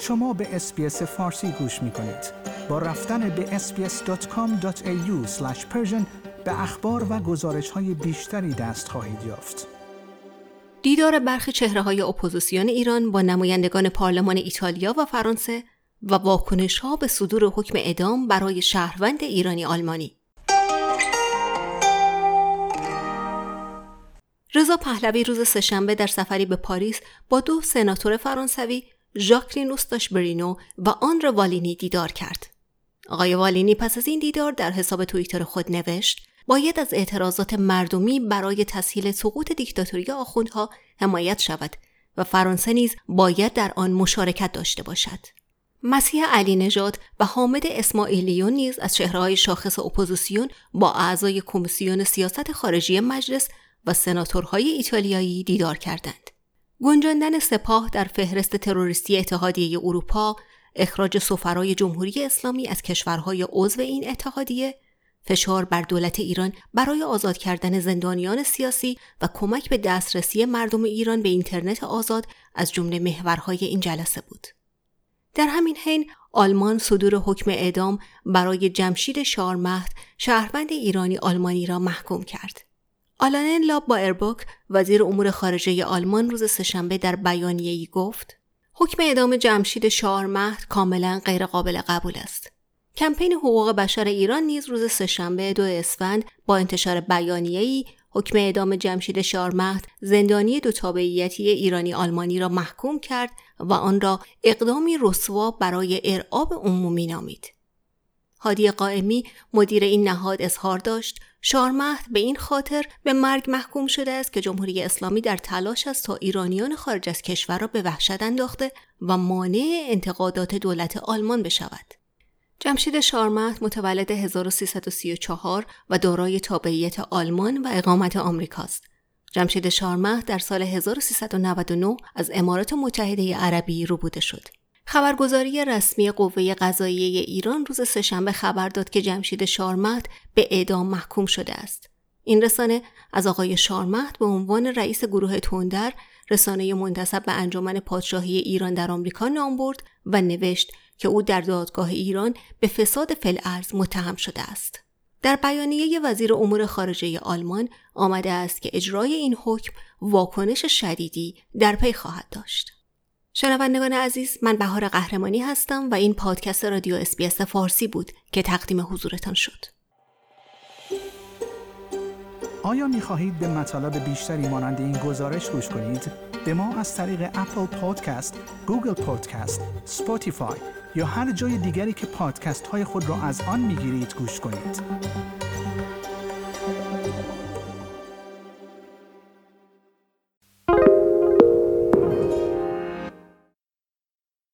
شما به SBS فارسی گوش می کنید. با رفتن به sbs.com.au به اخبار و گزارش های بیشتری دست خواهید یافت. دیدار برخی چهره های اپوزیسیون ایران با نمایندگان پارلمان ایتالیا و فرانسه و واکنش ها به صدور حکم اعدام برای شهروند ایرانی آلمانی رضا پهلوی روز سهشنبه در سفری به پاریس با دو سناتور فرانسوی ژاکلین برینو و آن والینی دیدار کرد. آقای والینی پس از این دیدار در حساب توییتر خود نوشت باید از اعتراضات مردمی برای تسهیل سقوط دیکتاتوری آخوندها حمایت شود و فرانسه نیز باید در آن مشارکت داشته باشد. مسیح علی و حامد اسماعیلیون نیز از چهرههای شاخص اپوزیسیون با اعضای کمیسیون سیاست خارجی مجلس و سناتورهای ایتالیایی دیدار کردند. گنجاندن سپاه در فهرست تروریستی اتحادیه اروپا، اخراج سفرای جمهوری اسلامی از کشورهای عضو این اتحادیه، فشار بر دولت ایران برای آزاد کردن زندانیان سیاسی و کمک به دسترسی مردم ایران به اینترنت آزاد از جمله محورهای این جلسه بود. در همین حین آلمان صدور حکم اعدام برای جمشید شارمهد شهروند ایرانی آلمانی را محکوم کرد. آلانن لاب با اربوک وزیر امور خارجه آلمان روز سهشنبه در بیانیه‌ای گفت حکم اعدام جمشید شارمهد کاملا غیرقابل قبول است. کمپین حقوق بشر ایران نیز روز سهشنبه دو اسفند با انتشار بیانیه‌ای حکم اعدام جمشید شارمهد زندانی دو تابعیتی ایرانی آلمانی را محکوم کرد و آن را اقدامی رسوا برای ارعاب عمومی نامید. هادی قائمی مدیر این نهاد اظهار داشت شارمهد به این خاطر به مرگ محکوم شده است که جمهوری اسلامی در تلاش است تا ایرانیان خارج از کشور را به وحشت انداخته و مانع انتقادات دولت آلمان بشود. جمشید شارمهد متولد 1334 و دارای تابعیت آلمان و اقامت آمریکاست. جمشید شارمهد در سال 1399 از امارات متحده عربی روبوده شد. خبرگزاری رسمی قوه قضاییه ایران روز سهشنبه خبر داد که جمشید شارمهد به اعدام محکوم شده است. این رسانه از آقای شارمهد به عنوان رئیس گروه تندر رسانه منتصب به انجمن پادشاهی ایران در آمریکا نام برد و نوشت که او در دادگاه ایران به فساد فلعرز متهم شده است. در بیانیه وزیر امور خارجه آلمان آمده است که اجرای این حکم واکنش شدیدی در پی خواهد داشت. شنوندگان عزیز من بهار قهرمانی هستم و این پادکست رادیو SBS فارسی بود که تقدیم حضورتان شد. آیا می خواهید به مطالب بیشتری مانند این گزارش گوش کنید؟ به ما از طریق Apple Podcast، Google Podcast، Spotify یا هر جای دیگری که پادکست های خود را از آن می گیرید گوش کنید.